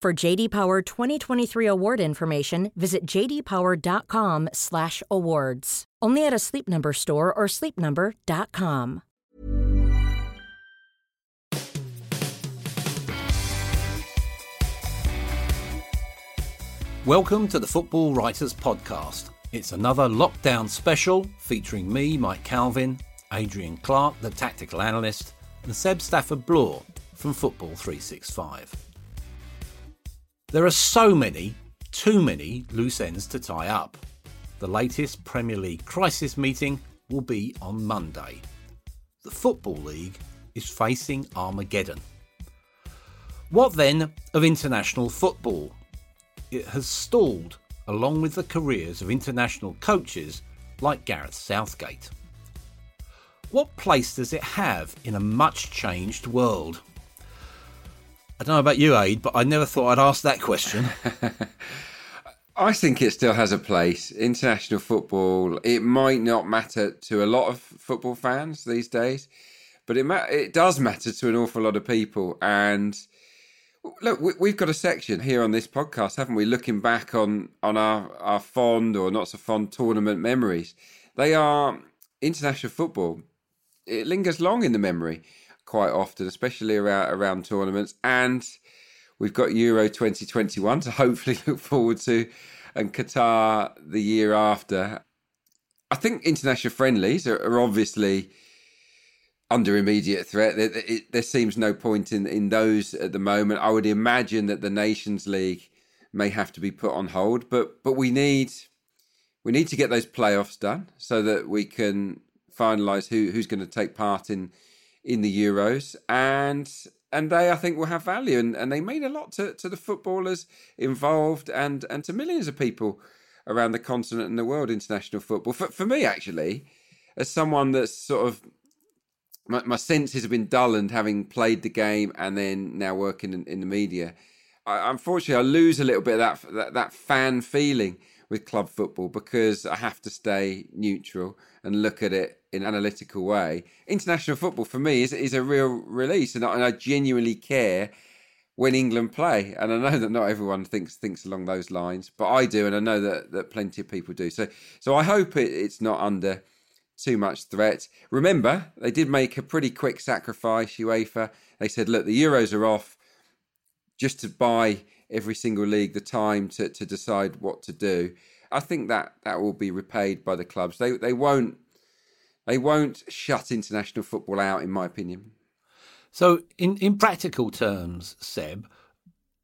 For JD Power 2023 award information, visit jdpower.com/awards. Only at a Sleep Number store or sleepnumber.com. Welcome to the Football Writers Podcast. It's another lockdown special featuring me, Mike Calvin, Adrian Clarke, the tactical analyst, and Seb Stafford Bloor from Football 365. There are so many, too many loose ends to tie up. The latest Premier League crisis meeting will be on Monday. The Football League is facing Armageddon. What then of international football? it has stalled along with the careers of international coaches like Gareth Southgate. What place does it have in a much changed world? I don't know about you, Aid, but I never thought I'd ask that question. I think it still has a place. International football, it might not matter to a lot of football fans these days, but it ma- it does matter to an awful lot of people. And Look, we've got a section here on this podcast, haven't we? Looking back on on our our fond or not so fond tournament memories. They are international football. It lingers long in the memory quite often, especially around around tournaments. And we've got Euro 2021 to hopefully look forward to, and Qatar the year after. I think international friendlies are, are obviously under immediate threat. There, it, there, seems no point in, in those at the moment. I would imagine that the Nations League may have to be put on hold, but but we need we need to get those playoffs done so that we can finalise who who's going to take part in in the Euros and and they I think will have value and, and they mean a lot to, to the footballers involved and and to millions of people around the continent and the world international football. For for me actually, as someone that's sort of my, my senses have been dulled having played the game and then now working in, in the media. I, unfortunately, I lose a little bit of that, that, that fan feeling with club football because I have to stay neutral and look at it in an analytical way. International football for me is is a real release, and I, and I genuinely care when England play. And I know that not everyone thinks thinks along those lines, but I do, and I know that that plenty of people do. So so I hope it, it's not under too much threat. Remember, they did make a pretty quick sacrifice, UEFA. They said, look, the Euros are off just to buy every single league the time to, to decide what to do. I think that that will be repaid by the clubs. They they won't they won't shut international football out, in my opinion. So, in, in practical terms, Seb,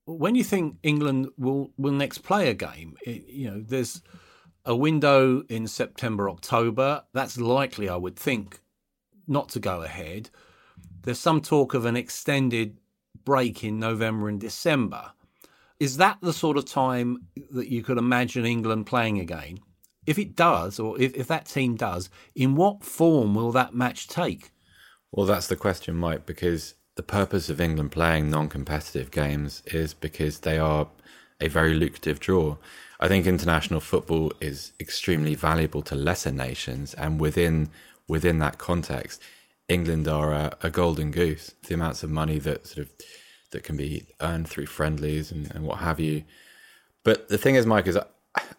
when you think England will will next play a game, it, you know, there's a window in September, October. That's likely, I would think, not to go ahead. There's some talk of an extended break in November and December. Is that the sort of time that you could imagine England playing again? If it does, or if, if that team does, in what form will that match take? Well, that's the question, Mike, because the purpose of England playing non competitive games is because they are a very lucrative draw. I think international football is extremely valuable to lesser nations, and within within that context, England are a, a golden goose. The amounts of money that sort of that can be earned through friendlies and, and what have you. But the thing is, Mike, is I,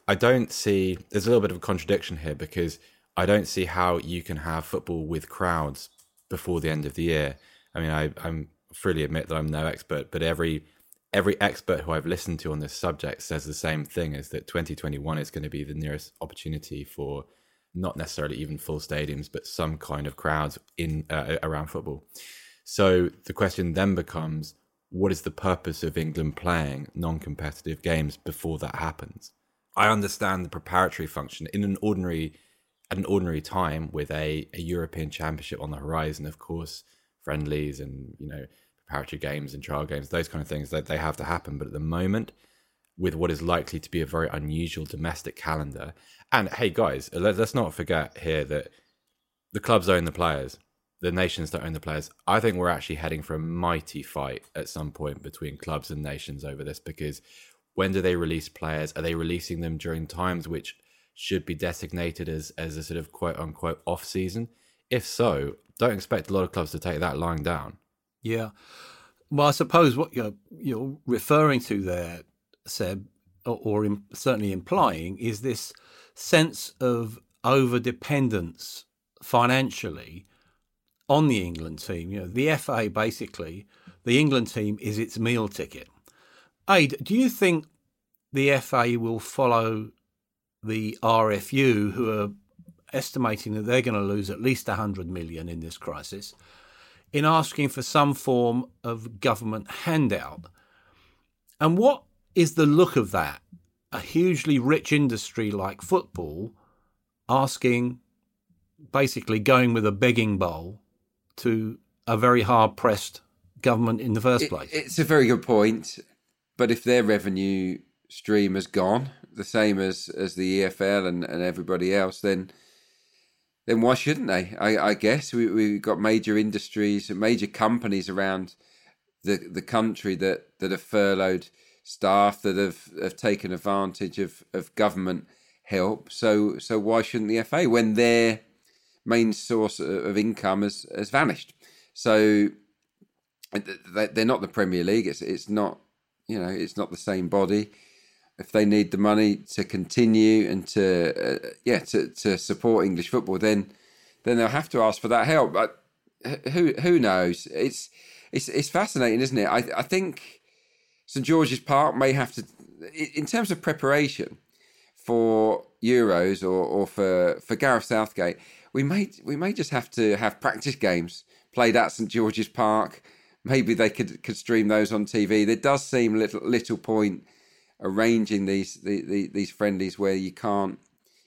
I don't see there's a little bit of a contradiction here because I don't see how you can have football with crowds before the end of the year. I mean, I, I'm freely admit that I'm no expert, but every every expert who I've listened to on this subject says the same thing: is that 2021 is going to be the nearest opportunity for not necessarily even full stadiums, but some kind of crowds in uh, around football. So the question then becomes: What is the purpose of England playing non-competitive games before that happens? I understand the preparatory function in an ordinary at an ordinary time with a, a European Championship on the horizon, of course, friendlies and you know preparatory games and trial games, those kind of things that they have to happen. But at the moment, with what is likely to be a very unusual domestic calendar, and hey guys, let's not forget here that the clubs own the players, the nations don't own the players. I think we're actually heading for a mighty fight at some point between clubs and nations over this because when do they release players? Are they releasing them during times which should be designated as as a sort of quote unquote off season? If so, don't expect a lot of clubs to take that lying down. Yeah. Well, I suppose what you're you're referring to there, Seb, or, or in, certainly implying, is this sense of over dependence financially on the England team. You know, the FA basically, the England team is its meal ticket. Aid, do you think the FA will follow the RFU, who are estimating that they're going to lose at least 100 million in this crisis, in asking for some form of government handout. And what is the look of that? A hugely rich industry like football asking, basically going with a begging bowl to a very hard pressed government in the first place. It's a very good point. But if their revenue stream has gone, the same as, as the EFL and, and everybody else, then then why shouldn't they? I, I guess we we've got major industries, major companies around the the country that, that have furloughed staff, that have, have taken advantage of, of government help. So so why shouldn't the FA when their main source of income has, has vanished? So they're not the Premier League. It's it's not you know it's not the same body if they need the money to continue and to uh, yeah to, to support English football, then then they'll have to ask for that help. But who who knows? It's it's it's fascinating, isn't it? I I think St George's Park may have to, in terms of preparation for Euros or, or for for Gareth Southgate, we may we may just have to have practice games played at St George's Park. Maybe they could could stream those on TV. There does seem little little point arranging these the, the, these friendlies where you can't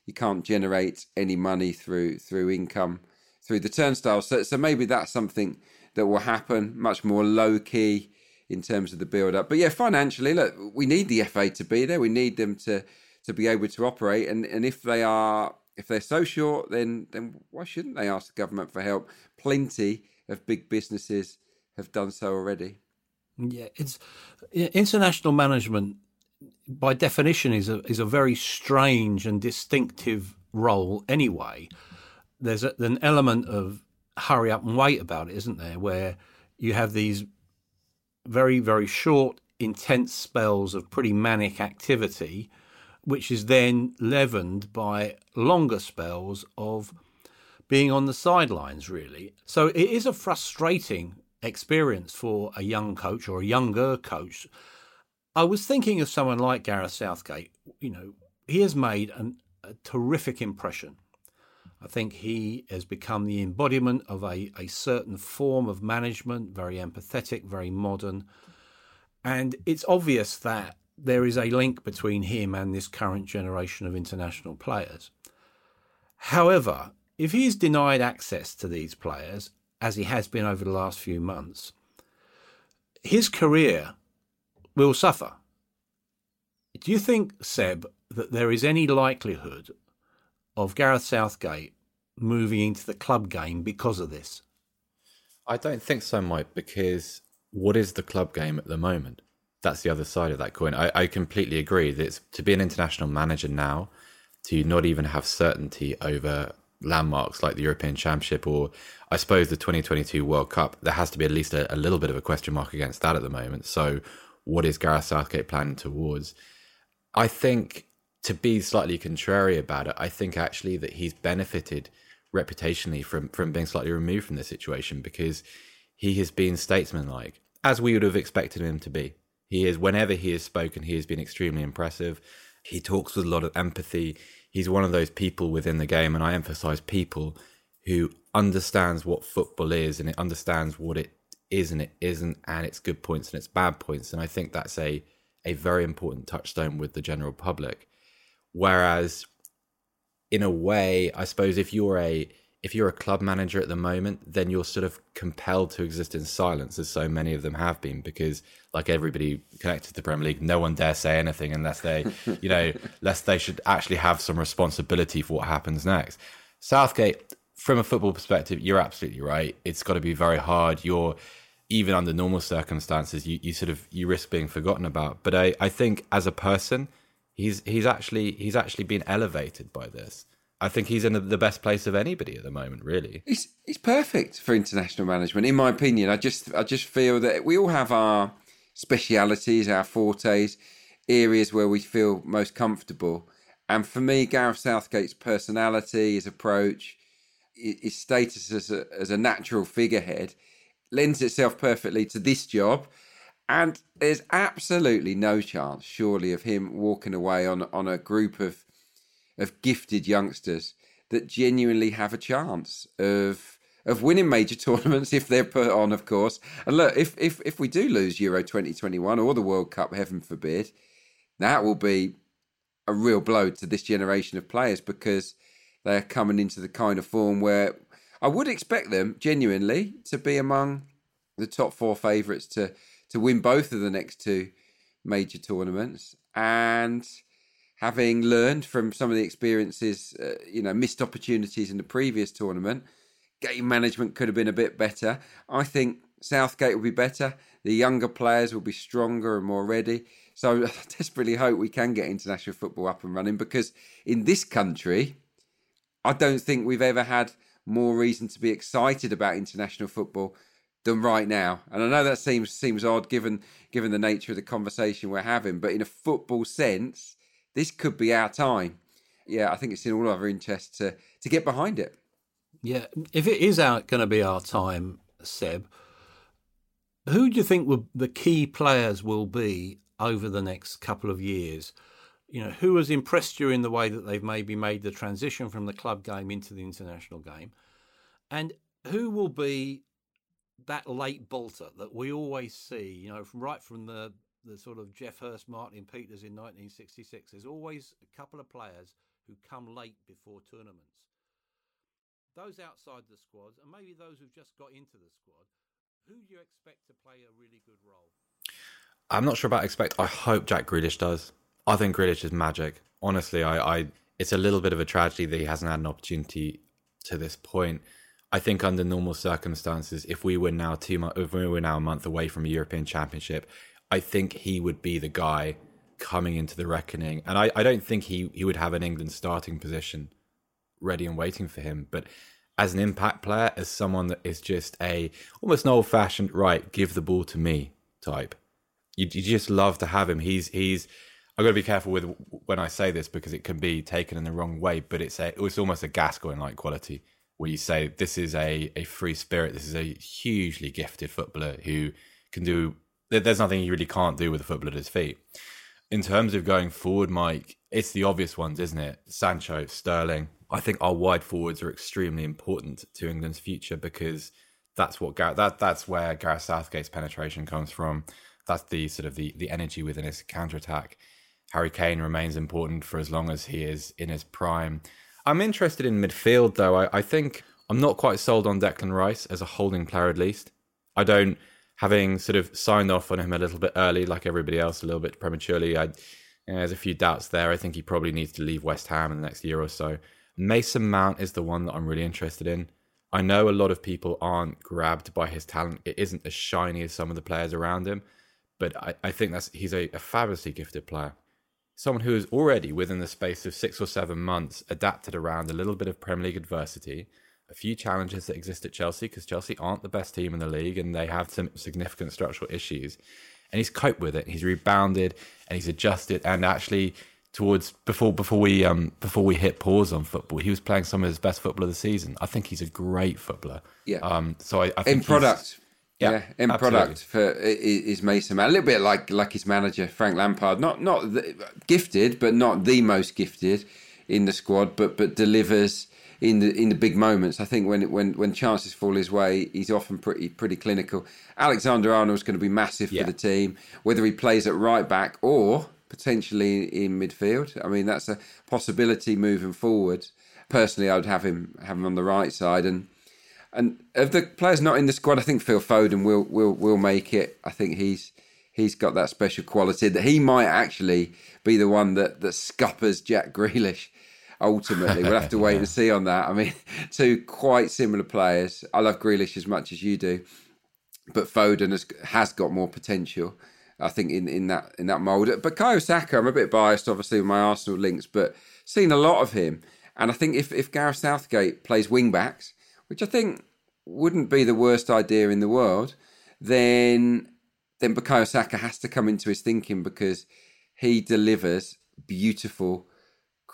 you can't generate any money through through income through the turnstiles. So so maybe that's something that will happen much more low key in terms of the build up. But yeah, financially, look, we need the FA to be there. We need them to to be able to operate. And and if they are if they're so short, then then why shouldn't they ask the government for help? Plenty of big businesses have done so already. Yeah, it's international management by definition is a is a very strange and distinctive role anyway. There's a, an element of hurry up and wait about it, isn't there? Where you have these very very short, intense spells of pretty manic activity, which is then leavened by longer spells of being on the sidelines. Really, so it is a frustrating experience for a young coach or a younger coach I was thinking of someone like Gareth Southgate. You know, he has made an, a terrific impression. I think he has become the embodiment of a, a certain form of management, very empathetic, very modern. And it's obvious that there is a link between him and this current generation of international players. However, if he is denied access to these players, as he has been over the last few months, his career will suffer. Do you think, Seb, that there is any likelihood of Gareth Southgate moving into the club game because of this? I don't think so, Mike, because what is the club game at the moment? That's the other side of that coin. I, I completely agree that it's, to be an international manager now, to not even have certainty over landmarks like the European Championship or I suppose the 2022 World Cup, there has to be at least a, a little bit of a question mark against that at the moment. So, what is Gareth Southgate planning towards? I think to be slightly contrary about it, I think actually that he's benefited reputationally from from being slightly removed from the situation because he has been statesmanlike, as we would have expected him to be. He is, whenever he has spoken, he has been extremely impressive. He talks with a lot of empathy. He's one of those people within the game, and I emphasize people who understands what football is and it understands what it is and it isn't, and its good points and its bad points. And I think that's a a very important touchstone with the general public. Whereas, in a way, I suppose if you're a if you're a club manager at the moment, then you're sort of compelled to exist in silence, as so many of them have been, because like everybody connected to the Premier League, no one dare say anything unless they, you know, unless they should actually have some responsibility for what happens next. Southgate, from a football perspective, you're absolutely right. It's got to be very hard. You're even under normal circumstances, you, you sort of you risk being forgotten about. But I, I think as a person, he's he's actually he's actually been elevated by this. I think he's in the best place of anybody at the moment, really. He's he's perfect for international management, in my opinion. I just I just feel that we all have our specialities, our fortes, areas where we feel most comfortable. And for me, Gareth Southgate's personality, his approach, his status as a, as a natural figurehead lends itself perfectly to this job. And there's absolutely no chance, surely, of him walking away on on a group of of gifted youngsters that genuinely have a chance of of winning major tournaments if they're put on, of course. And look, if if if we do lose Euro 2021 or the World Cup, heaven forbid, that will be a real blow to this generation of players because they're coming into the kind of form where I would expect them genuinely to be among the top four favourites to to win both of the next two major tournaments. And having learned from some of the experiences, uh, you know, missed opportunities in the previous tournament, game management could have been a bit better. I think Southgate will be better. The younger players will be stronger and more ready. So I desperately hope we can get international football up and running because in this country, I don't think we've ever had more reason to be excited about international football than right now. And I know that seems seems odd given given the nature of the conversation we're having, but in a football sense, this could be our time. Yeah, I think it's in all of our interest to to get behind it. Yeah, if it is going to be our time, Seb, who do you think will, the key players will be over the next couple of years? You know, who has impressed you in the way that they've maybe made the transition from the club game into the international game? And who will be that late bolter that we always see, you know, from right from the the sort of Geoff Hurst, Martin Peters in 1966. There's always a couple of players who come late before tournaments. Those outside the squad, and maybe those who've just got into the squad, who do you expect to play a really good role? I'm not sure about expect. I hope Jack Grealish does. I think Grealish is magic. Honestly, I, I it's a little bit of a tragedy that he hasn't had an opportunity to this point. I think under normal circumstances, if we were now two, if we were now a month away from a European Championship, I think he would be the guy coming into the reckoning. And I, I don't think he, he would have an England starting position ready and waiting for him. But as an impact player, as someone that is just a almost an old fashioned, right, give the ball to me type. You, you just love to have him. He's he's I've got to be careful with when I say this because it can be taken in the wrong way, but it's a it's almost a Gascoigne like quality where you say this is a, a free spirit, this is a hugely gifted footballer who can do there's nothing he really can't do with a football at his feet. In terms of going forward, Mike, it's the obvious ones, isn't it? Sancho, Sterling. I think our wide forwards are extremely important to England's future because that's what Gar- that that's where Gareth Southgate's penetration comes from. That's the sort of the the energy within his counter attack. Harry Kane remains important for as long as he is in his prime. I'm interested in midfield though. I, I think I'm not quite sold on Declan Rice as a holding player at least. I don't having sort of signed off on him a little bit early, like everybody else, a little bit prematurely. I, there's a few doubts there. I think he probably needs to leave West Ham in the next year or so. Mason Mount is the one that I'm really interested in. I know a lot of people aren't grabbed by his talent. It isn't as shiny as some of the players around him, but I, I think that's he's a, a fabulously gifted player. Someone who has already, within the space of six or seven months, adapted around a little bit of Premier League adversity a few challenges that exist at Chelsea because Chelsea aren't the best team in the league and they have some significant structural issues. And he's coped with it. He's rebounded and he's adjusted. And actually, towards before before we um before we hit pause on football, he was playing some of his best football of the season. I think he's a great footballer. Yeah. Um. So I, I think in product. Yeah, yeah end absolutely. product for is Mason Mount. A little bit like like his manager Frank Lampard, not not the, gifted, but not the most gifted in the squad, but but delivers in the in the big moments. I think when when when chances fall his way, he's often pretty pretty clinical. Alexander Arnold's going to be massive yeah. for the team, whether he plays at right back or potentially in midfield. I mean, that's a possibility moving forward. Personally, I would have him have him on the right side, and and of the players not in the squad, I think Phil Foden will will will make it. I think he's he's got that special quality that he might actually be the one that that scuppers Jack Grealish ultimately. We'll have to wait and see on that. I mean, two quite similar players. I love Grealish as much as you do, but Foden has, has got more potential. I think in, in that in that mould. But Bukayo Saka, I'm a bit biased, obviously, with my Arsenal links, but seen a lot of him. And I think if, if Gareth Southgate plays wing backs, which I think wouldn't be the worst idea in the world, then then Bukayo Saka has to come into his thinking because he delivers beautiful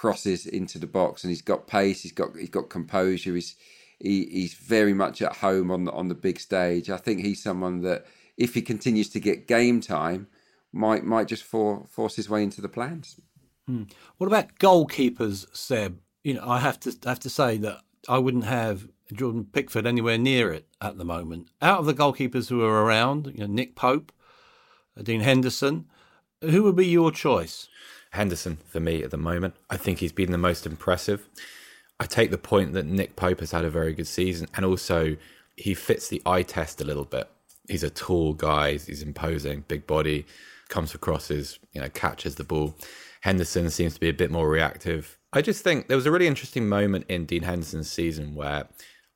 crosses into the box, and he's got pace. He's got he's got composure. He's he, he's very much at home on the on the big stage. I think he's someone that, if he continues to get game time, might might just for, force his way into the plans. Hmm. What about goalkeepers, Seb? You know, I have to have to say that I wouldn't have Jordan Pickford anywhere near it at the moment. Out of the goalkeepers who are around, you know, Nick Pope, Dean Henderson, who would be your choice? Henderson for me at the moment. I think he's been the most impressive. I take the point that Nick Pope has had a very good season, and also he fits the eye test a little bit. He's a tall guy, he's imposing, big body, comes for crosses, you know, catches the ball. Henderson seems to be a bit more reactive. I just think there was a really interesting moment in Dean Henderson's season where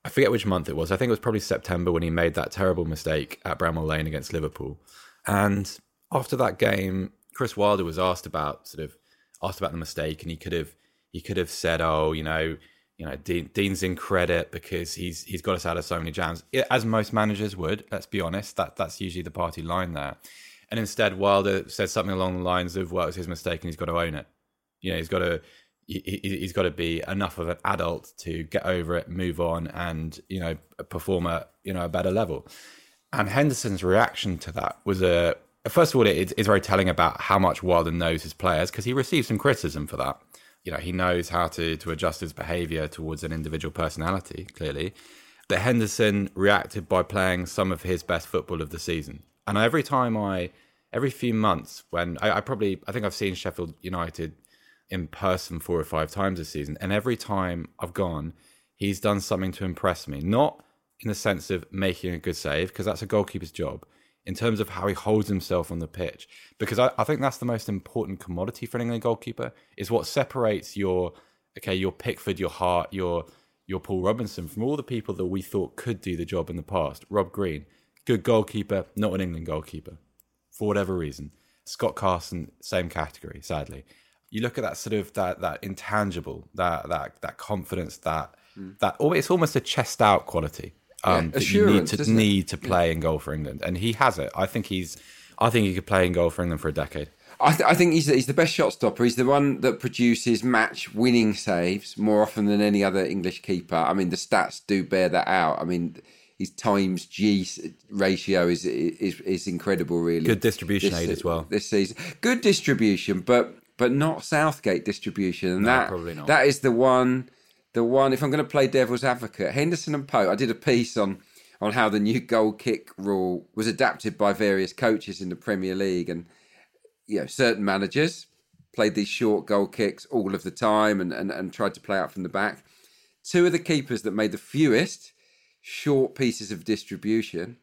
I forget which month it was. I think it was probably September when he made that terrible mistake at Bramall Lane against Liverpool. And after that game, Chris Wilder was asked about sort of asked about the mistake, and he could have he could have said, "Oh, you know, you know, Dean, Dean's in credit because he's he's got us out of so many jams," as most managers would. Let's be honest, that that's usually the party line there. And instead, Wilder said something along the lines of, "Well, it's his mistake, and he's got to own it. You know, he's got to." He, has got to be enough of an adult to get over it, move on, and you know perform at you know a better level. And Henderson's reaction to that was a first of all, it, it's very telling about how much Wilder knows his players because he received some criticism for that. You know, he knows how to to adjust his behaviour towards an individual personality. Clearly, but Henderson reacted by playing some of his best football of the season. And every time I, every few months, when I, I probably, I think I've seen Sheffield United in person four or five times this season, and every time I've gone, he's done something to impress me. Not in the sense of making a good save, because that's a goalkeeper's job, in terms of how he holds himself on the pitch. Because I, I think that's the most important commodity for an England goalkeeper is what separates your okay, your Pickford, your Hart, your your Paul Robinson from all the people that we thought could do the job in the past. Rob Green, good goalkeeper, not an England goalkeeper, for whatever reason. Scott Carson, same category, sadly. You look at that sort of that that intangible, that that that confidence, that mm. that it's almost a chest out quality um, yeah, that you need to need to play yeah. in goal for England, and he has it. I think he's. I think he could play in goal for England for a decade. I, th- I think he's he's the best shot stopper. He's the one that produces match winning saves more often than any other English keeper. I mean, the stats do bear that out. I mean, his times G ratio is is is incredible. Really good distribution this, aid as well this season. Good distribution, but but not Southgate distribution, and no, that that is the one the one, if I'm going to play devil's advocate, Henderson and Pope, I did a piece on on how the new goal kick rule was adapted by various coaches in the Premier League, and you know certain managers played these short goal kicks all of the time and, and, and tried to play out from the back. Two of the keepers that made the fewest short pieces of distribution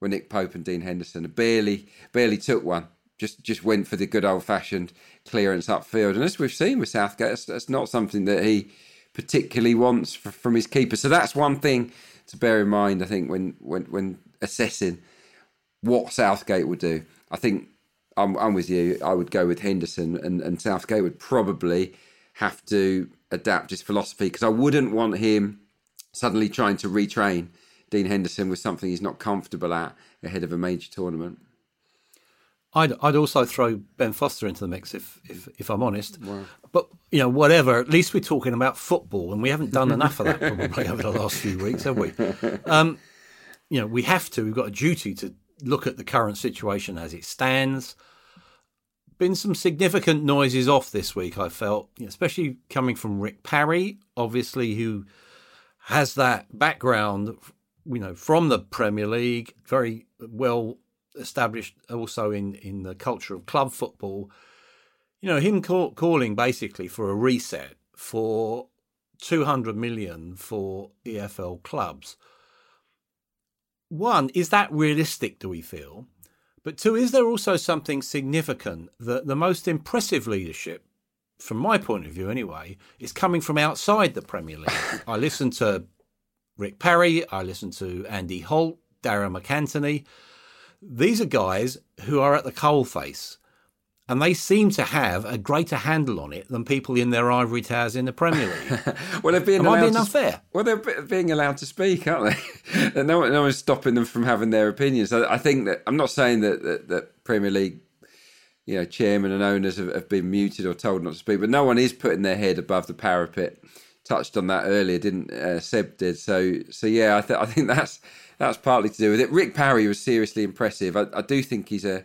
were Nick Pope and Dean Henderson. Barely barely took one. Just just went for the good old fashioned clearance upfield. And as we've seen with Southgate, that's, that's not something that he particularly wants from his keeper. So that's one thing to bear in mind. I think when when when assessing what Southgate would do, I think I'm, I'm with you. I would go with Henderson, and, and Southgate would probably have to adapt his philosophy because I wouldn't want him suddenly trying to retrain Dean Henderson with something he's not comfortable at ahead of a major tournament. I'd, I'd also throw Ben Foster into the mix if if, if I'm honest. Wow. But you know, whatever. At least we're talking about football, and we haven't done enough of that probably over the last few weeks, have we? Um, you know, we have to, we've got a duty to look at the current situation as it stands. Been some significant noises off this week, I felt, especially coming from Rick Parry, obviously, who has that background, you know, from the Premier League, very well established also in, in the culture of club football. You know, him call, calling basically for a reset for 200 million for EFL clubs one, is that realistic, do we feel? But two, is there also something significant that the most impressive leadership, from my point of view anyway, is coming from outside the Premier League? I listened to Rick Parry, I listened to Andy Holt, Darragh MacAnthony. These are guys who are at the coalface and they seem to have a greater handle on it than people in their ivory towers in the Premier League. well, they're being Am allowed I being to, unfair? Well, they're being allowed to speak, aren't they? no, one, no one's stopping them from having their opinions. I, I think that I'm not saying that, that, that Premier League, you know, chairman and owners have, have, been muted or told not to speak, but no one is putting their head above the parapet. Touched on that earlier, didn't uh, Seb? Did so. So yeah, I, th- I think that's that's partly to do with it. Rick Parry was seriously impressive. I, I do think he's a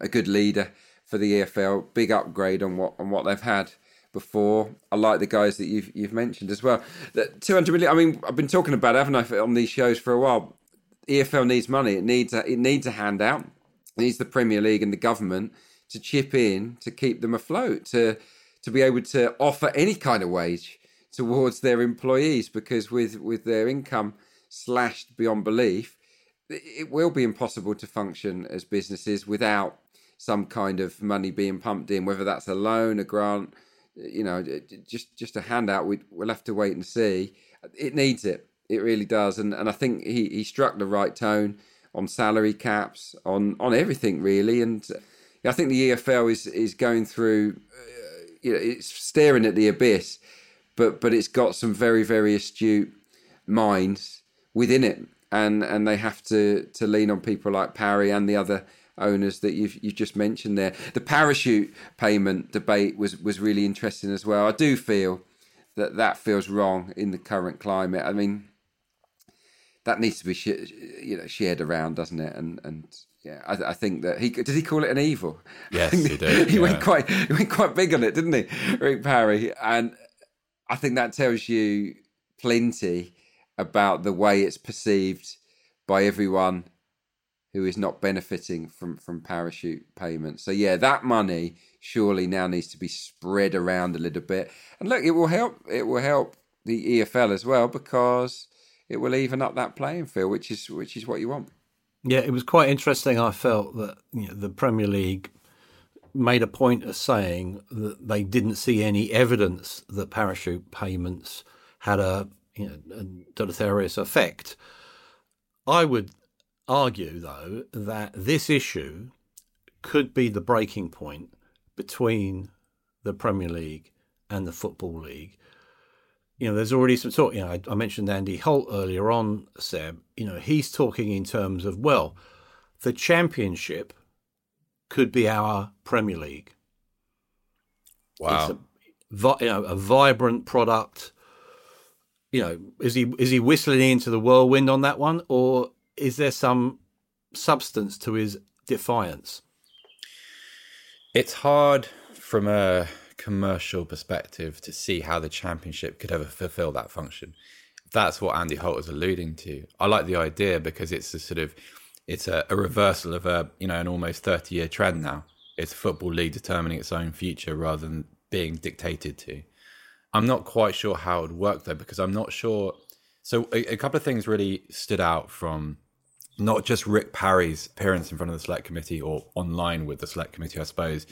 a good leader for the EFL. Big upgrade on what on what they've had before. I like the guys that you've you've mentioned as well. That 200 million. I mean, I've been talking about, haven't I, on these shows for a while. EFL needs money. It needs a, it needs a handout. It needs the Premier League and the government to chip in to keep them afloat. To to be able to offer any kind of wage towards their employees because with with their income slashed beyond belief, it will be impossible to function as businesses without some kind of money being pumped in, whether that's a loan, a grant, you know, just just a handout. We, we'll have to wait and see. It needs it. It really does. And and I think he, he struck the right tone on salary caps, on on everything really. And I think the EFL is is going through, uh, you know, it's staring at the abyss, but but it's got some very very astute minds within it, and and they have to to lean on people like Parry and the other owners that you've you've just mentioned there. The parachute payment debate was was really interesting as well. I do feel that that feels wrong in the current climate. I mean, that needs to be you know shared around, doesn't it? And and yeah, I, I, think that he did he call it an evil. Yes, he did. he yeah. went quite he went quite big on it, didn't he, Rick Parry? And I think that tells you plenty about the way it's perceived by everyone who is not benefiting from from parachute payments. So yeah, that money surely now needs to be spread around a little bit. And look, it will help. It will help the EFL as well because it will even up that playing field, which is which is what you want. Yeah, it was quite interesting. I felt that you know, the Premier League made a point of saying that they didn't see any evidence that parachute payments had a, you know, deleterious effect. I would argue, though, that this issue could be the breaking point between the Premier League and the Football League. You know, there's already some talk. You know, I, I mentioned Andy Holt earlier on, Seb. You know, he's talking in terms of, well, the Championship could be our Premier League. Wow. It's a, you know, a vibrant product. You know, is he is he whistling into the whirlwind on that one, or is there some substance to his defiance? It's hard from a commercial perspective to see how the championship could ever fulfill that function. That's what Andy Holt was alluding to. I like the idea because it's a sort of it's a, a reversal of a you know an almost thirty year trend now. It's a football league determining its own future rather than being dictated to. I'm not quite sure how it would work though because I'm not sure. So a, a couple of things really stood out from not just Rick Parry's appearance in front of the select committee or online with the select committee, I suppose,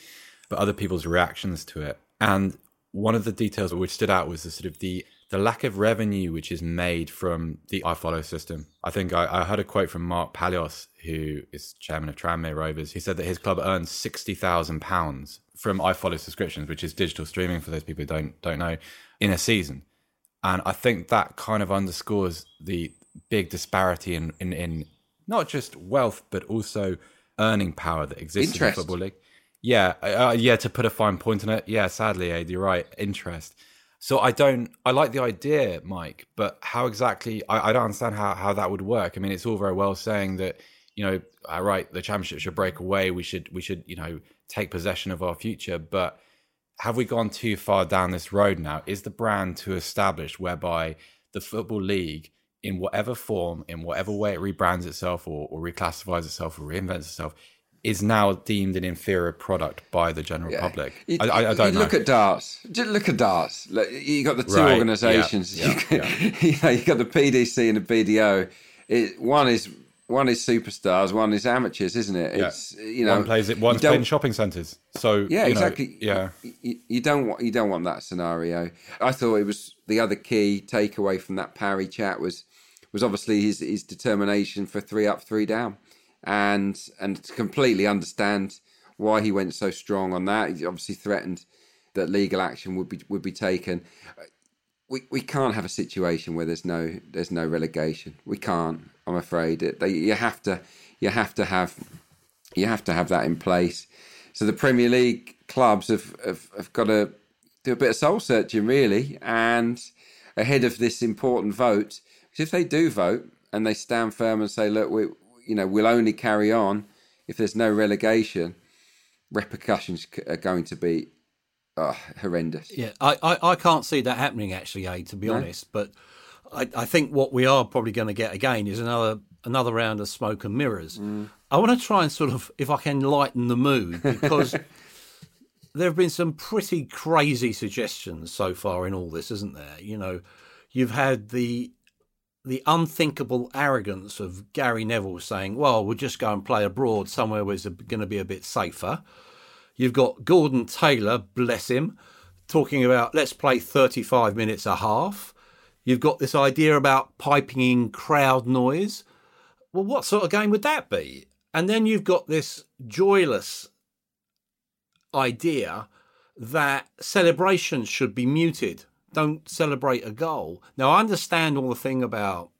but other people's reactions to it. And one of the details which stood out was the sort of the the lack of revenue which is made from the iFollow system. I think I, I heard a quote from Mark Palios, who is chairman of Tranmere Rovers. He said that his club earns sixty thousand pounds from iFollow subscriptions, which is digital streaming for those people who don't don't know, in a season. And I think that kind of underscores the big disparity in, in, in not just wealth but also earning power that exists interest. in the football league. Yeah, uh, yeah. To put a fine point on it, yeah. Sadly, Aid, you're right. Interest. So I don't. I like the idea, Mike, but how exactly? I, I don't understand how how that would work. I mean, it's all very well saying that you know, all right, the championship should break away. We should we should you know take possession of our future, but have we gone too far down this road now? Is the brand too established whereby the football league, in whatever form, in whatever way it rebrands itself or, or reclassifies itself or reinvents itself, is now deemed an inferior product by the general yeah. public. You, I, I, don't look at darts. Just look at darts. You got the two right. organisations. Yeah. Yeah. you, know, you got the PDC and the BDO. It, one is one is superstars, one is amateurs, isn't it? It's you know one plays it, one's playing shopping centres. So yeah, exactly. Know, yeah, you, you, don't want you don't want that scenario. I thought it was the other key takeaway from that Parry chat was was obviously his his determination for three up, three down, and and to completely understand why he went so strong on that. He obviously threatened that legal action would be would be taken. We we can't have a situation where there's no there's no relegation. We can't. I'm afraid it, they, you have to you have to have you have to have that in place. So the Premier League clubs have, have, have got to do a bit of soul searching really, and ahead of this important vote, because if they do vote and they stand firm and say, look, we you know we'll only carry on if there's no relegation, repercussions are going to be oh, horrendous. Yeah, I, I, I, can't see that happening actually, A, to be no? honest, but I, I think what we are probably going to get again is another another round of smoke and mirrors. Mm. I want to try and sort of, if I can, lighten the mood because there have been some pretty crazy suggestions so far in all this, isn't there? You know, you've had the the unthinkable arrogance of Gary Neville saying, "Well, we'll just go and play abroad somewhere where it's going to be a bit safer." You've got Gordon Taylor, bless him, talking about let's play 35 minutes a half. You've got this idea about piping in crowd noise. Well, what sort of game would that be? And then you've got this joyless idea that celebrations should be muted. Don't celebrate a goal. Now, I understand all the thing about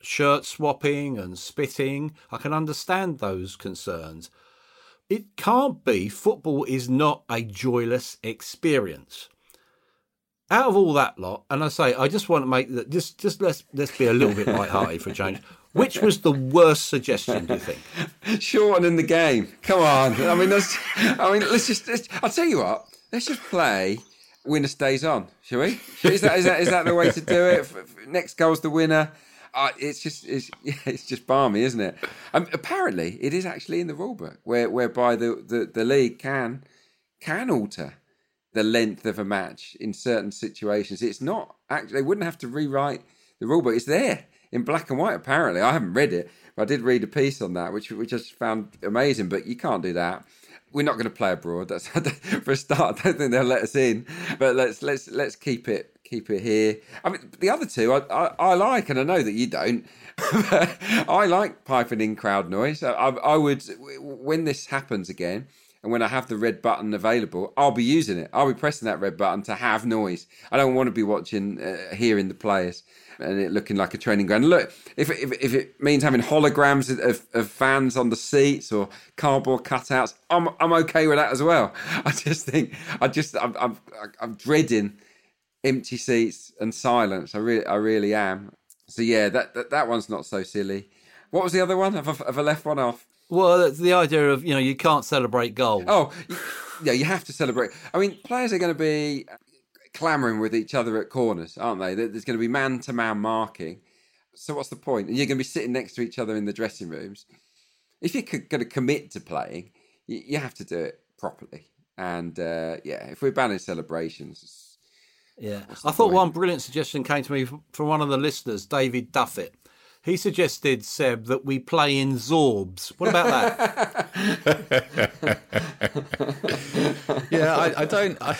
shirt swapping and spitting. I can understand those concerns. It can't be. Football is not a joyless experience out of all that lot, and I say I just want to make that just just let's let's be a little bit light-hearted for a change. Which was the worst suggestion? Do you think? Shortening the game. Come on. I mean, that's, I mean, let's just. Let's, I'll tell you what. Let's just play. Winner stays on. Shall we? Is that is that is that the way to do it? Next goal's the winner. Uh, it's just it's yeah, it's just balmy, isn't it? Um, apparently, it is actually in the rulebook where whereby the, the, the league can can alter the length of a match in certain situations. It's not actually, they wouldn't have to rewrite the rule book. It's there in black and white, apparently. I haven't read it, but I did read a piece on that, which, which I just found amazing. But you can't do that. We're not going to play abroad. That's for a start. I don't think they'll let us in. But let's let's let's keep it keep it here. I mean, the other two I, I, I like, and I know that you don't. I like piping in crowd noise. I, I would when this happens again and when I have the red button available, I'll be using it. I'll be pressing that red button to have noise. I don't want to be watching, uh, hearing the players and it looking like a training ground. Look, if if, if it means having holograms of, of fans on the seats or cardboard cutouts, I'm I'm okay with that as well. I just think I just I'm I'm, I'm dreading empty seats and silence. I really I really am. So yeah, that that, that one's not so silly. What was the other one? Have I, have I left one off? Well, the idea of you know you can't celebrate goals. Oh, yeah, you have to celebrate. I mean, players are going to be clamoring with each other at corners, aren't they? There's going to be man to man marking. So what's the point? And you're going to be sitting next to each other in the dressing rooms. If you're going to commit to playing, you have to do it properly. And uh, yeah, if we're banning celebrations, yeah, I thought point? one brilliant suggestion came to me from one of the listeners, David Duffett he suggested, Seb, that we play in Zorbs. What about that? yeah, I, I don't. I,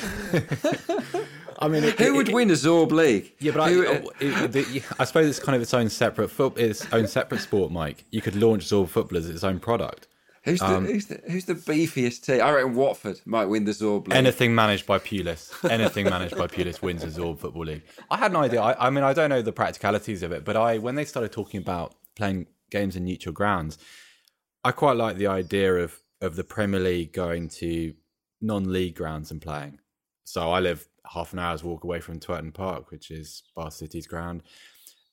I mean, it, who would it, win a Zorb league? Yeah, but who, I, it, the, I suppose it's kind of its own separate foot, its own separate sport. Mike, you could launch Zorb football as its own product. Who's the, um, who's the who's the beefiest team? I reckon Watford might win the Zorb League. Anything managed by Pulis, anything managed by Pulis wins the Zorb Football League. I had no idea. I, I, mean, I don't know the practicalities of it, but I when they started talking about playing games in neutral grounds, I quite like the idea of of the Premier League going to non-league grounds and playing. So I live half an hour's walk away from Twerton Park, which is Bath City's ground.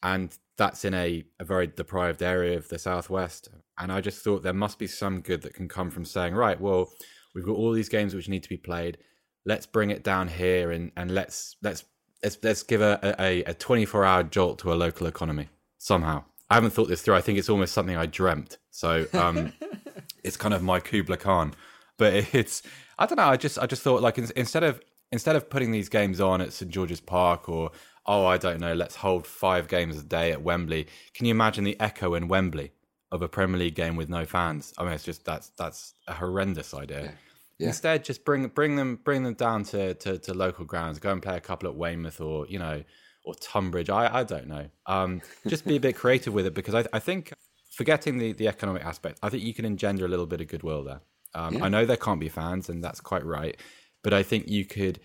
And that's in a, a very deprived area of the southwest. And I just thought there must be some good that can come from saying, right, well, we've got all these games which need to be played. Let's bring it down here and, and let's let's let's let's give a, a, a 24 hour jolt to a local economy somehow. I haven't thought this through. I think it's almost something I dreamt. So um, it's kind of my Kubla Khan. But it's I don't know. I just I just thought like instead of instead of putting these games on at St George's Park or oh I don't know, let's hold five games a day at Wembley. Can you imagine the echo in Wembley of a Premier League game with no fans? I mean, it's just that's that's a horrendous idea. Yeah. Yeah. Instead, just bring bring them bring them down to, to, to local grounds. Go and play a couple at Weymouth or you know or Tunbridge. I I don't know. Um, just be a bit creative with it because I I think forgetting the the economic aspect, I think you can engender a little bit of goodwill there. Um, yeah. I know there can't be fans, and that's quite right. But I think you could,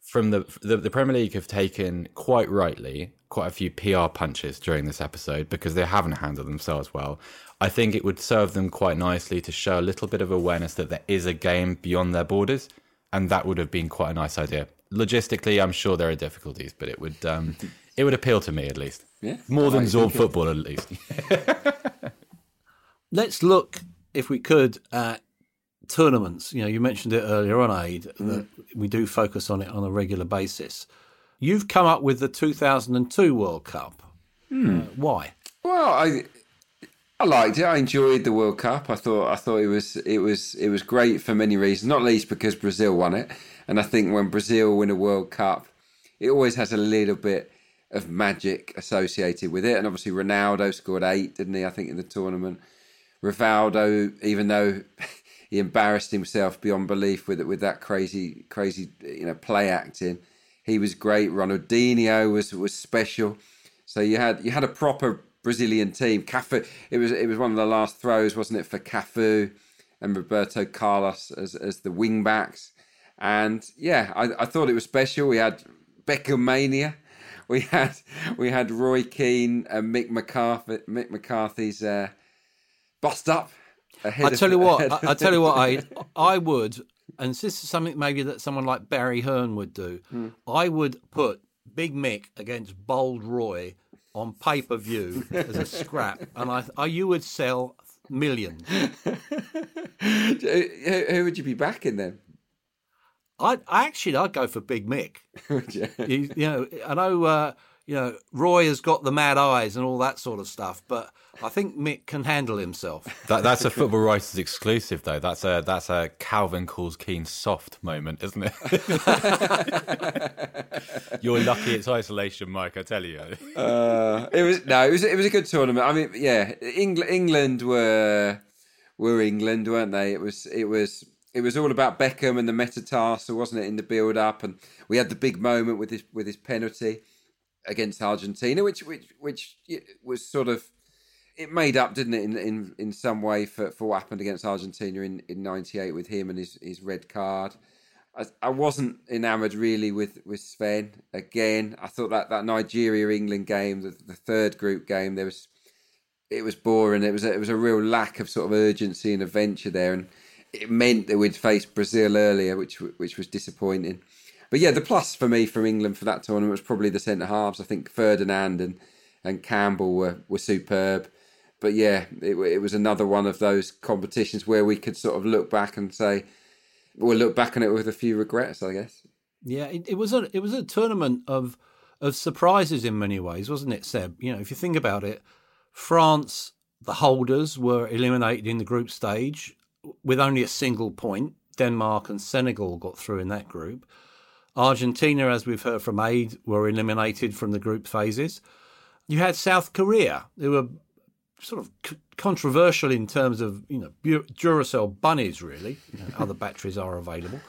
from the, the, the Premier League, have taken quite rightly quite a few PR punches during this episode because they haven't handled themselves well. I think it would serve them quite nicely to show a little bit of awareness that there is a game beyond their borders, and that would have been quite a nice idea. Logistically, I'm sure there are difficulties, but it would um, it would appeal to me at least. Yeah, more than Zorb football at least. Let's look, if we could, at tournaments, you know, you mentioned it earlier on, Aid, mm. that we do focus on it on a regular basis. You've come up with the 2002 World Cup. Mm. Uh, why? Well, I I liked it. I enjoyed the World Cup. I thought I thought it was it was it was great for many reasons, not least because Brazil won it. And I think when Brazil win a World Cup, it always has a little bit of magic associated with it. And obviously Ronaldo scored eight, didn't he? I think in the tournament. Rivaldo, even though he embarrassed himself beyond belief with with that crazy crazy you know play acting. He was great. Ronaldinho was was special. So you had you had a proper Brazilian team. Cafu. It was it was one of the last throws, wasn't it, for Cafu and Roberto Carlos as as the wing backs. And yeah, I, I thought it was special. We had Beckham mania. We had we had Roy Keane and Mick McCarthy. Mick McCarthy's uh, bust up I tell you what, I, I, tell you what, I I would, and this is something maybe that someone like Barry Hearn would do. Hmm. I would put Big Mick against Bold Roy on pay per view as a scrap, and I, I you would sell millions. who, who would you be backing then? I I actually I'd go for Big Mick. you, you, know, I know uh, you know Roy has got the mad eyes and all that sort of stuff, but I think Mick can handle himself. That, that's a football writers exclusive, though. That's a that's a Calvin calls Keane soft moment, isn't it? You're lucky it's isolation, Mike. I tell you. Uh, it was no, it was it was a good tournament. I mean, yeah, England England were were England, weren't they? It was it was it was all about Beckham and the metatarsal, wasn't it? In the build up, and we had the big moment with his with his penalty against Argentina, which which which was sort of it made up, didn't it, in in, in some way for, for what happened against Argentina in, in '98 with him and his, his red card. I, I wasn't enamoured really with, with Sven. Again, I thought that, that Nigeria England game, the, the third group game, there was it was boring. It was a, it was a real lack of sort of urgency and adventure there, and it meant that we'd faced Brazil earlier, which which was disappointing. But yeah, the plus for me from England for that tournament was probably the centre halves. I think Ferdinand and and Campbell were, were superb but yeah, it, it was another one of those competitions where we could sort of look back and say, we'll look back on it with a few regrets, I guess. Yeah, it, it was a it was a tournament of of surprises in many ways, wasn't it, Seb? You know, if you think about it, France, the holders, were eliminated in the group stage with only a single point. Denmark and Senegal got through in that group. Argentina, as we've heard from Aid, were eliminated from the group phases. You had South Korea, who were sort of c- controversial in terms of you know Duracell bunnies. Really, you know, other batteries are available.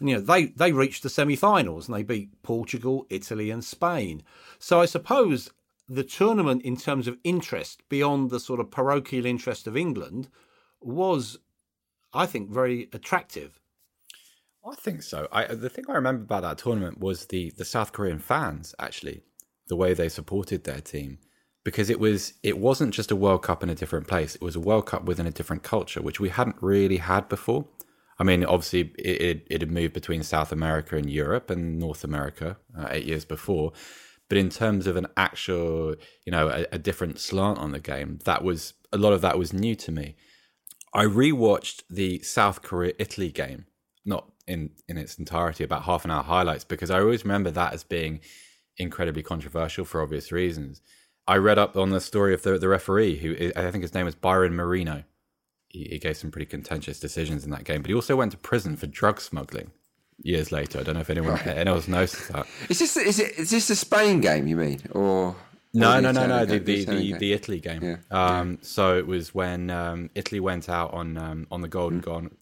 And, you know, they they reached the semi-finals and they beat Portugal, Italy, and Spain. So I suppose the tournament, in terms of interest beyond the sort of parochial interest of England, was, I think, very attractive. I think so. I, the thing I remember about that tournament was the the South Korean fans actually, the way they supported their team because it was it wasn't just a World Cup in a different place. It was a World Cup within a different culture, which we hadn't really had before. I mean, obviously, it, it, it had moved between South America and Europe and North America uh, eight years before. But in terms of an actual, you know, a, a different slant on the game, that was a lot of that was new to me. I rewatched the South Korea Italy game, not in in its entirety, about half an hour highlights, because I always remember that as being incredibly controversial for obvious reasons. I read up on the story of the the referee, who I think his name was Byron Moreno. He, he gave some pretty contentious decisions in that game, but he also went to prison for drug smuggling years later. I don't know if anyone right. anyone noticed that. Is this is it is this a Spain game you mean or? No, no, no, no. The the, the, the, Italy game. Yeah. Um, yeah. So it was when um, Italy went out on um, on the golden mm. goal, um,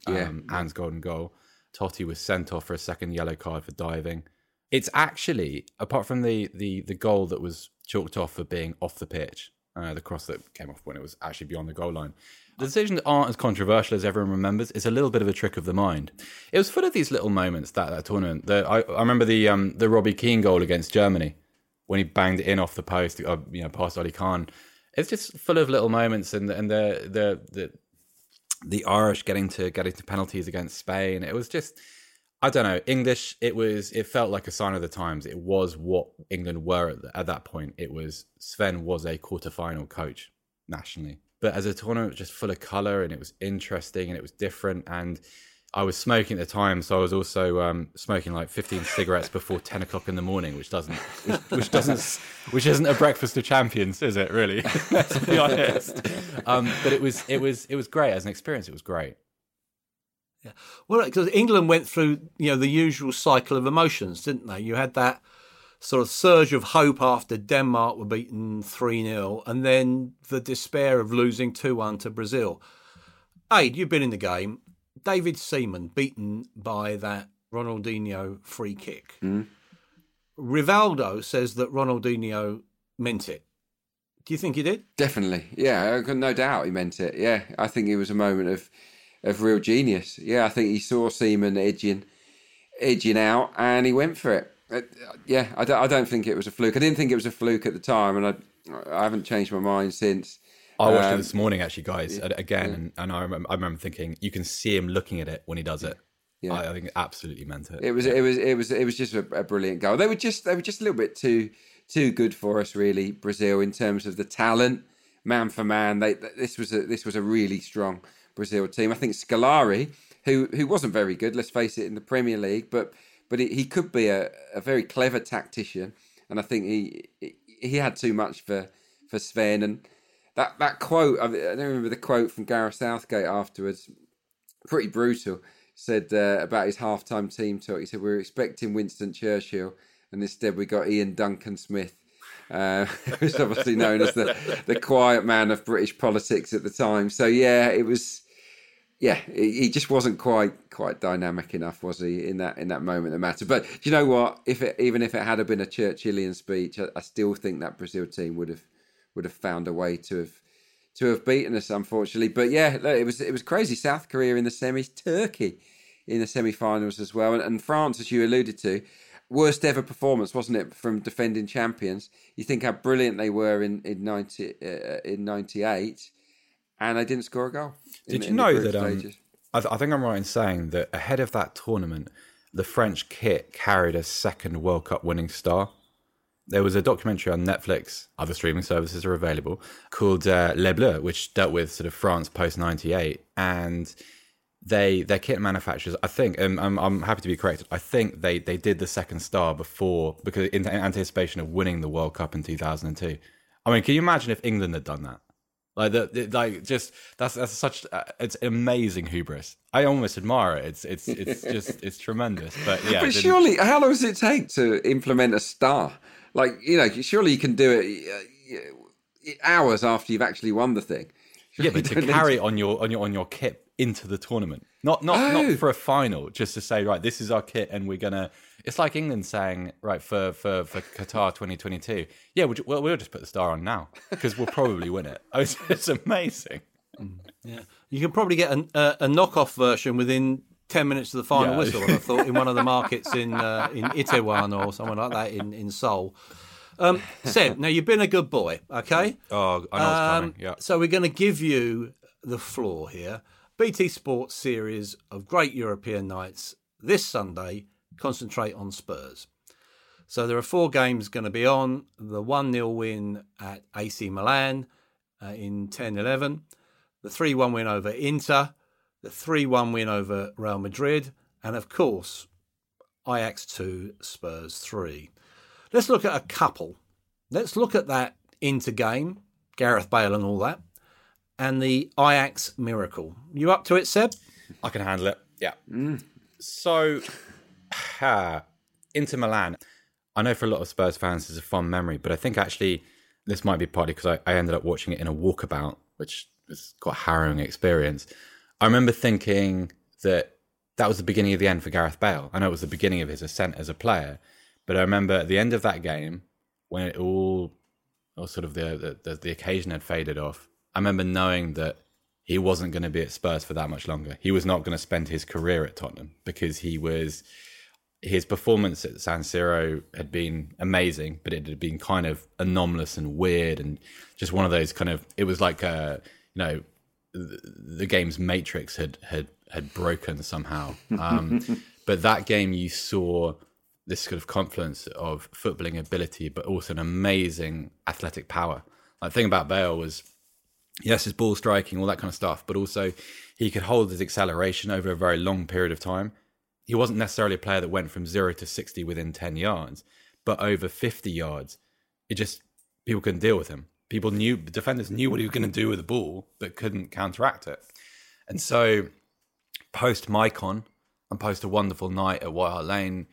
yeah. Ahn's golden goal. Totti was sent off for a second yellow card for diving. It's actually apart from the the the goal that was chalked off for being off the pitch, uh, the cross that came off when it was actually beyond the goal line. The decisions aren't as controversial as everyone remembers. It's a little bit of a trick of the mind. It was full of these little moments that that tournament. The, I, I remember the um, the Robbie Keane goal against Germany when he banged it in off the post, uh, you know, past Ollie Kahn. It's just full of little moments, and and the the the the Irish getting to getting to penalties against Spain. It was just. I don't know. English, it was, it felt like a sign of the times. It was what England were at, the, at that point. It was, Sven was a quarterfinal coach nationally but as a tournament just full of color and it was interesting and it was different and I was smoking at the time, so I was also um, smoking like 15 cigarettes before 10 o'clock in the morning, which doesn't, which, which doesn't, which isn't a breakfast of champions, is it? Really, let's be honest. Um, but it was, it was, it was great as an experience. It was great. Yeah, well, because England went through, you know, the usual cycle of emotions, didn't they? You had that sort of surge of hope after Denmark were beaten 3 0, and then the despair of losing 2 1 to Brazil. Aid, you've been in the game. David Seaman beaten by that Ronaldinho free kick. Mm. Rivaldo says that Ronaldinho meant it. Do you think he did? Definitely. Yeah, no doubt he meant it. Yeah, I think it was a moment of of real genius. Yeah, I think he saw Seaman edging edging out and he went for it. Uh, yeah, I don't, I don't think it was a fluke. I didn't think it was a fluke at the time, and I, I haven't changed my mind since. I watched um, it this morning, actually, guys, yeah, again, yeah. and, and I, remember, I remember thinking you can see him looking at it when he does it. Yeah. I, I think it absolutely meant it. It was, it was, it was, it was just a, a, brilliant goal. They were just, they were just a little bit too, too good for us, really. Brazil in terms of the talent, man for man. They, this was a, this was a really strong Brazil team. I think Scolari, who, who wasn't very good, let's face it, in the Premier League, but but he, he could be a, a very clever tactician, and I think he he had too much for for Sven. And that that quote, I, don't remember the quote from Gareth Southgate afterwards, pretty brutal. Said uh, about his halftime team talk. He said we were expecting Winston Churchill, and instead we got Iain Duncan Smith. Uh, who's obviously known as the, the quiet man of British politics at the time. So yeah, it was yeah, he just wasn't quite quite dynamic enough, was he, in that in that moment that mattered. But you know what? If it, even if it had been a Churchillian speech, I, I, still think that Brazil team would have would have found a way to have to have beaten us, unfortunately. But yeah, it was it was crazy. South Korea in the semis, Turkey in the semi-finals as well, and, and France, as you alluded to, worst ever performance, wasn't it, from defending champions? You think how brilliant they were in in ninety uh, in ninety eight and they didn't score a goal. Did in, you know that? Um, I, th- I, think I'm right in saying that ahead of that tournament, the French kit carried a second World Cup winning star. There was a documentary on Netflix, other streaming services are available, called uh, Les Bleus, which dealt with sort of France post '98, and they their kit manufacturers. I think, and I'm, I'm happy to be corrected. I think they they did the second star before because in anticipation of winning the World Cup in 2002. I mean, can you imagine if England had done that? Like the, like just that's that's such uh, it's amazing hubris. I almost admire it. It's it's it's just it's tremendous. But yeah, but surely, how long does it take to implement a star? Like you know, surely you can do it uh, hours after you've actually won the thing. Surely yeah, but to carry to... on your on your on your kit into the tournament, not not oh. not for a final, just to say right, this is our kit, and we're gonna it's like England saying, right, for, for, for Qatar 2022, yeah, we'll, well, we'll just put the star on now because we'll probably win it. Oh, it's, it's amazing. Mm, yeah. You can probably get a, a, a knockoff version within 10 minutes to the final yeah. whistle, I thought, in one of the markets in uh, in Itaewon or somewhere like that in, in Seoul. Um, Seb, now you've been a good boy, okay? Oh, I know um, coming. Yeah. So we're going to give you the floor here. BT Sports series of great European nights this Sunday concentrate on Spurs. So there are four games going to be on the 1 0 win at AC Milan uh, in 10 11, the 3 1 win over Inter, the 3 1 win over Real Madrid, and of course, Ajax 2, Spurs 3. Let's look at a couple. Let's look at that Inter game, Gareth Bale and all that, and the Ajax miracle. You up to it, Seb? I can handle it. Yeah. Mm. So, uh, Inter Milan. I know for a lot of Spurs fans, it's a fond memory, but I think actually this might be partly because I, I ended up watching it in a walkabout, which was quite a harrowing experience. I remember thinking that that was the beginning of the end for Gareth Bale. I know it was the beginning of his ascent as a player, but I remember at the end of that game when it all, or sort of the the, the occasion had faded off. I remember knowing that he wasn't going to be at Spurs for that much longer. He was not going to spend his career at Tottenham because he was his performance at San Siro had been amazing, but it had been kind of anomalous and weird, and just one of those kind of. It was like a, you know, the, game's matrix had had had broken somehow. Um, but that game, you saw this sort of confluence of footballing ability, but also an amazing athletic power. Like, the thing about Bale was, yes, his ball striking, all that kind of stuff, but also he could hold his acceleration over a very long period of time he wasn't necessarily a player that went from zero to 60 within 10 yards, but over 50 yards, it just, people couldn't deal with him. People knew, the defenders knew what he was going to do with the ball, but couldn't counteract it. And so, post Maicon and post a wonderful night at White Hart Lane,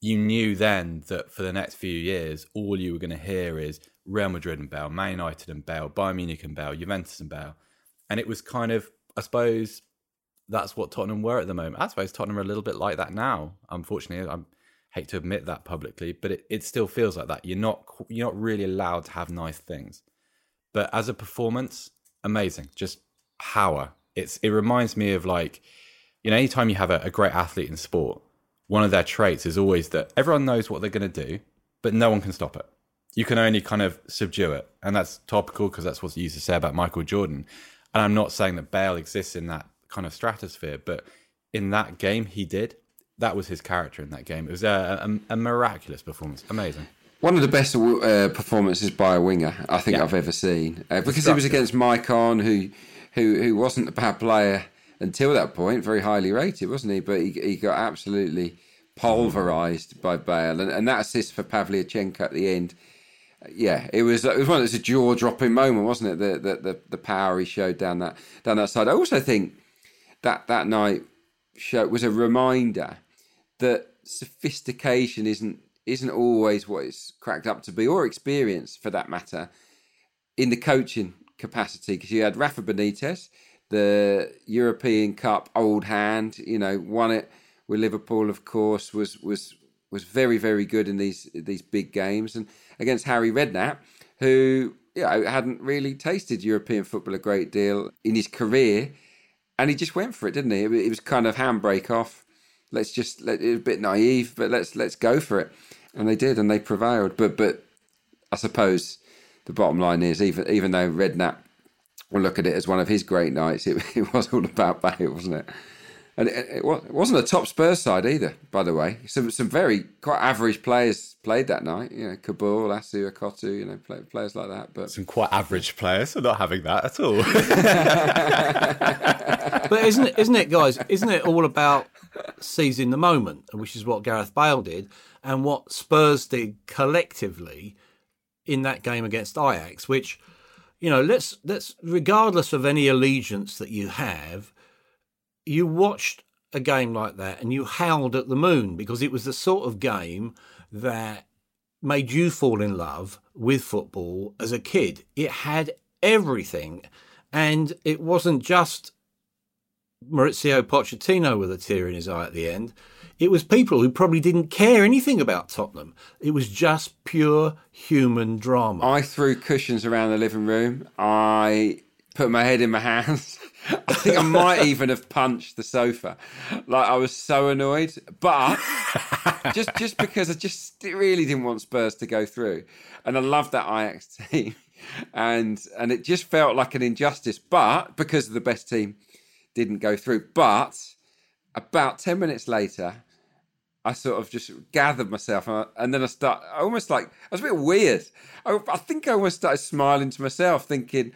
you knew then that for the next few years, all you were going to hear is Real Madrid and Bale, Man United and Bale, Bayern Munich and Bale, Juventus and Bale. And it was kind of, I suppose, that's what Tottenham were at the moment. I suppose Tottenham are a little bit like that now. Unfortunately, I hate to admit that publicly, but it, it still feels like that. You're not you're not really allowed to have nice things, but as a performance, amazing, just power. It's it reminds me of like, you know, anytime you have a, a great athlete in sport, one of their traits is always that everyone knows what they're going to do, but no one can stop it. You can only kind of subdue it, and that's topical because that's what's used to say about Michael Jordan. And I'm not saying that Bale exists in that kind of stratosphere. But in that game, he did. That was his character in that game. It was a, a, a miraculous performance. Amazing. One of the best uh, performances by a winger I think yeah. I've ever seen, uh, because it was against Maicon, who who who wasn't a bad player until that point, very highly rated, wasn't he? But he, he got absolutely pulverised by Bale, and, and that assist for Pavlyuchenko at the end yeah, it was it was one of those jaw dropping moment, wasn't it? The, the the the power he showed down that down that side. I also think that that night show was a reminder that sophistication isn't isn't always what it's cracked up to be, or experience for that matter, in the coaching capacity. Because you had Rafa Benitez, the European Cup old hand, you know, won it with Liverpool, of course, was was was very very good in these these big games, and against Harry Redknapp, who you know, hadn't really tasted European football a great deal in his career and he just went for it, didn't he? It, was kind of handbrake off. Let's just let it a bit naive, but let's let's go for it, and they did, and they prevailed. But but I suppose the bottom line is even even though Redknapp will look at it as one of his great nights, it, it was all about Bale, wasn't it? And it, it, wasn't a top Spurs side either, by the way. Some some very quite average players played that night. You know, Kaboul, Assou, Ekotto, you know, play, players like that. But some quite average players, so not having that at all. but isn't it, isn't it, guys? Isn't it all about seizing the moment, which is what Gareth Bale did, and what Spurs did collectively in that game against Ajax, which. You know, let's let's regardless of any allegiance that you have, you watched a game like that and you howled at the moon because it was the sort of game that made you fall in love with football as a kid. It had everything. And it wasn't just Mauricio Pochettino with a tear in his eye at the end. It was people who probably didn't care anything about Tottenham. It was just pure human drama. I threw cushions around the living room. I put my head in my hands. I think I might even have punched the sofa. Like I was so annoyed, but just just because I just really didn't want Spurs to go through, and I love that Ajax team, and and it just felt like an injustice. But because the best team didn't go through. But about 10 minutes later, I sort of just gathered myself and then I start I almost like I was a bit weird. I, I think I almost started smiling to myself, thinking,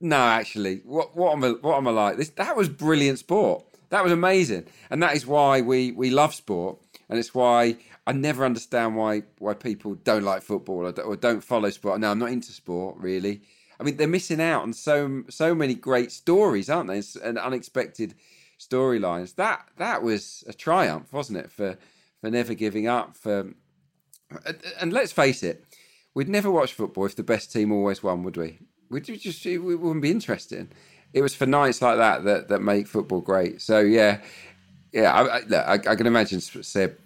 "No, actually, what what am I what am I like? This that was brilliant sport. That was amazing, and that is why we we love sport, and it's why I never understand why why people don't like football or don't, or don't follow sport. No, I'm not into sport really. I mean, they're missing out on so so many great stories, aren't they? And unexpected storylines. That that was a triumph, wasn't it? For for never giving up. For and let's face it, we'd never watch football if the best team always won, would we? We'd just it wouldn't be interesting. It was for nights like that that that make football great. So yeah, yeah. I, I, look, I, I can imagine Seb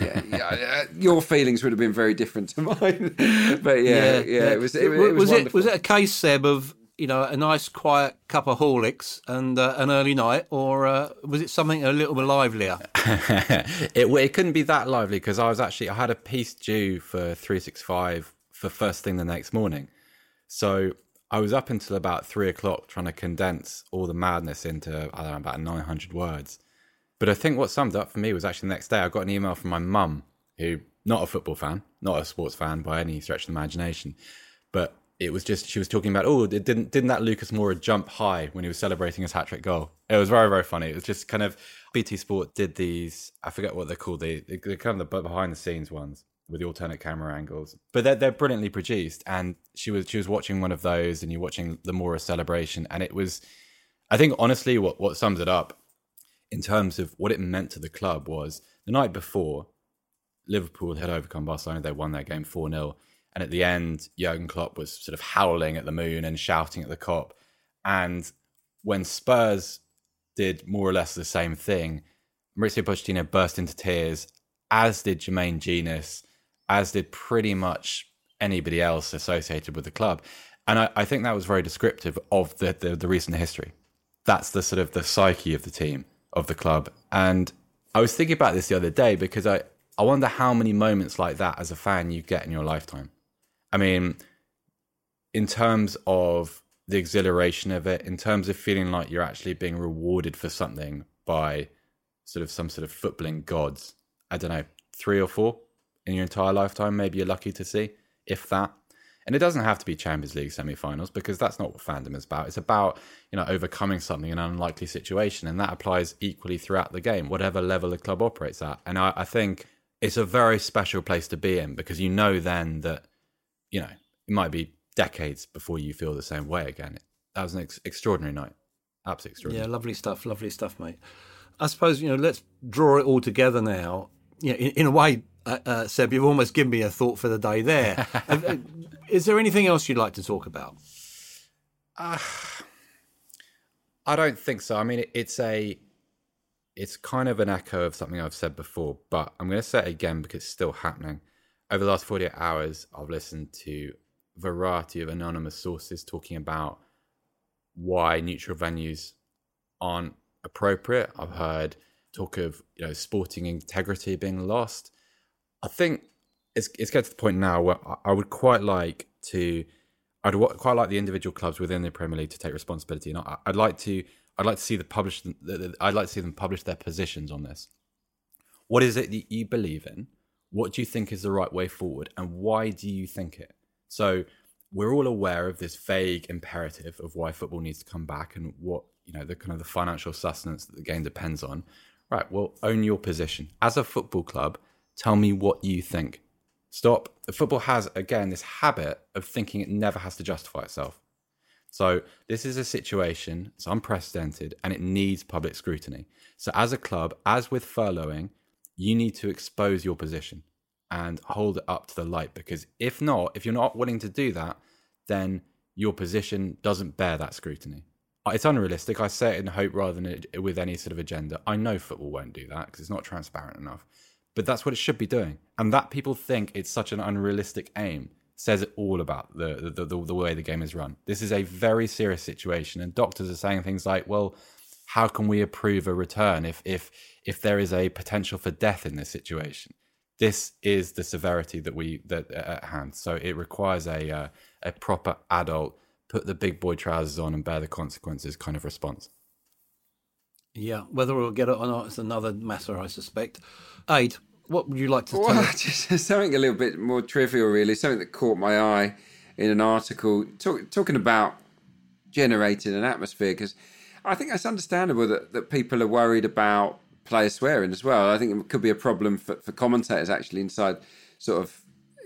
yeah, yeah, uh, your feelings would have been very different to mine. but yeah, yeah, yeah, it was. It, it was, was it was it a case, Seb, of you know, a nice quiet cup of Horlicks and uh, an early night, or uh, was it something a little bit livelier? it it couldn't be that lively because I was actually I had a piece due for three six five for first thing the next morning, so I was up until about three o'clock trying to condense all the madness into I don't know about nine hundred words. But I think what summed up for me was actually the next day I got an email from my mum, who not a football fan, not a sports fan by any stretch of the imagination, but it was just she was talking about oh didn't didn't that Lucas Moura jump high when he was celebrating his hat trick goal? It was very very funny. It was just kind of BT Sport did these I forget what they're called they they're kind of the behind the scenes ones with the alternate camera angles, but they're they're brilliantly produced. And she was she was watching one of those, and you're watching the Moura celebration, and it was I think honestly what what sums it up in terms of what it meant to the club was the night before Liverpool had overcome Barcelona, they won their game four 0 and at the end, Jurgen Klopp was sort of howling at the moon and shouting at the Kop. And when Spurs did more or less the same thing, Mauricio Pochettino burst into tears, as did Jermaine Jenas, as did pretty much anybody else associated with the club. And I, I think that was very descriptive of the, the, the recent history. That's the sort of the psyche of the team, of the club. And I was thinking about this the other day because I, I wonder how many moments like that as a fan you get in your lifetime. I mean, in terms of the exhilaration of it, in terms of feeling like you're actually being rewarded for something by sort of some sort of footballing gods, I don't know, three or four in your entire lifetime, maybe you're lucky to see, if that. And it doesn't have to be Champions League semi-finals because that's not what fandom is about. It's about you know overcoming something in an unlikely situation, and that applies equally throughout the game, whatever level the club operates at. And I, I think it's a very special place to be in because you know then that you know, it might be decades before you feel the same way again. That was an ex- extraordinary night. Absolutely extraordinary. Yeah, lovely stuff. Lovely stuff, mate. I suppose, you know, let's draw it all together now. Yeah, in, in a way, uh, uh, Seb, you've almost given me a thought for the day there. Uh, there anything else you'd like to talk about? Uh, I don't think so. I mean, it, it's a, it's kind of an echo of something I've said before, but I'm going to say it again because it's still happening over the last 48 hours, I've listened to a variety of anonymous sources talking about why neutral venues aren't appropriate. I've heard talk of you know sporting integrity being lost. I think it's it's getting to the point now where I would quite like to. I'd quite like the individual clubs within the Premier League to take responsibility, and I'd like to. I'd like to see the publish. I'd like to see them publish their positions on this. What is it that you believe in? What do you think is the right way forward, and why do you think it? So we're all aware of this vague imperative of why football needs to come back and what you know the kind of the financial sustenance that the game depends on. Right. Well, own your position as a football club. Tell me what you think. Stop. Football has again this habit of thinking it never has to justify itself. So this is a situation, it's unprecedented, and it needs public scrutiny. So as a club, as with furloughing, you need to expose your position and hold it up to the light because if not, if you're not willing to do that, then your position doesn't bear that scrutiny. Uh, it's unrealistic. I say it in hope rather than with any sort of agenda. I know football won't do that because it's not transparent enough, but that's what it should be doing. And that people think it's such an unrealistic aim says it all about the, the, the, the way the game is run. This is a very serious situation, and doctors are saying things like, well, how can we approve a return if if if there is a potential for death in this situation. This is the severity that we that at hand. So it requires a uh, a proper adult put the big boy trousers on and bear the consequences kind of response. Yeah, whether we'll get it or not is another matter, I suspect. Aid, what would you like to well, Just something a little bit more trivial, really. Something that caught my eye in an article talk, talking about generating an atmosphere because I think that's understandable that, that people are worried about player swearing as well. I think it could be a problem for, for commentators actually inside sort of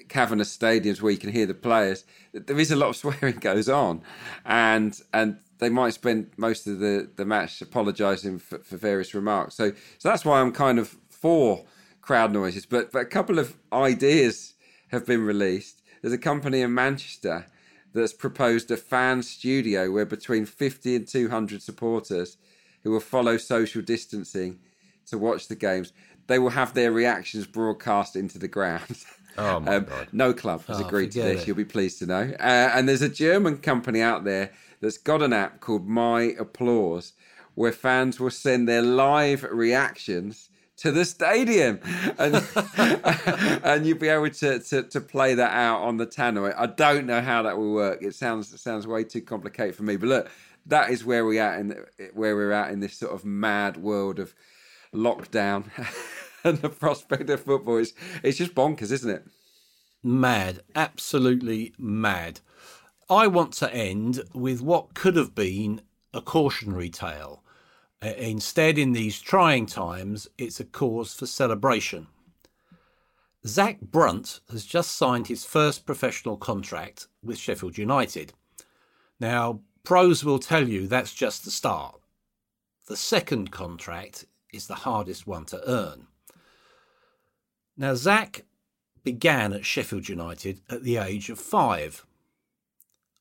cavernous stadiums where you can hear the players. There is a lot of swearing goes on, and and they might spend most of the, the match apologising for, for various remarks. So so that's why I'm kind of for crowd noises. But but a couple of ideas have been released. There's a company in Manchester that's proposed a fan studio where between 50 and 200 supporters who will follow social distancing to watch the games, they will have their reactions broadcast into the ground. Oh my um, god! No club has oh, agreed to this. It. You'll be pleased to know. Uh, and there's a German company out there that's got an app called My Applause, where fans will send their live reactions to the stadium, and and you'll be able to, to, to play that out on the tannoy. I don't know how that will work. It sounds it sounds way too complicated for me. But look, that is where we at in where we're at in this sort of mad world of lockdown and the prospect of football. It's it's just bonkers, isn't it? Mad, absolutely mad. I want to end with what could have been a cautionary tale instead, in these trying times, it's a cause for celebration. Zak Brunt has just signed his first professional contract with Sheffield United. Now, pros will tell you that's just the start. The second contract is the hardest one to earn. Now, Zak began at Sheffield United at the age of five.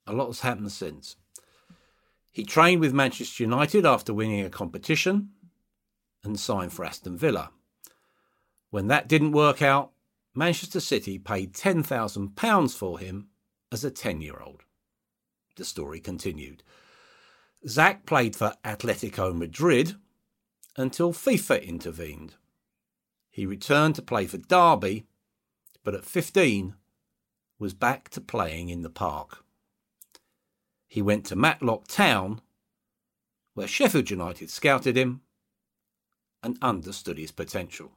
A lot has happened since. He trained with Manchester United after winning a competition and signed for Aston Villa. When that didn't work out, Manchester City paid £10,000 for him as a 10 year old. The story continued. Zak played for Atletico Madrid until FIFA intervened. He returned to play for Derby, but at 15 was back to playing in the park he went to Matlock Town, where Sheffield United scouted him and understood his potential.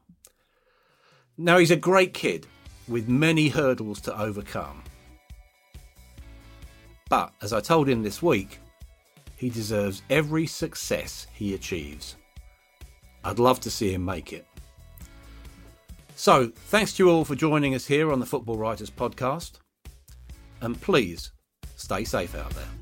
Now he's a great kid with many hurdles to overcome. But as I told him this week, he deserves every success he achieves. I'd love to see him make it. So, thanks to you all for joining us here on the Football Writers Podcast. And please stay safe out there.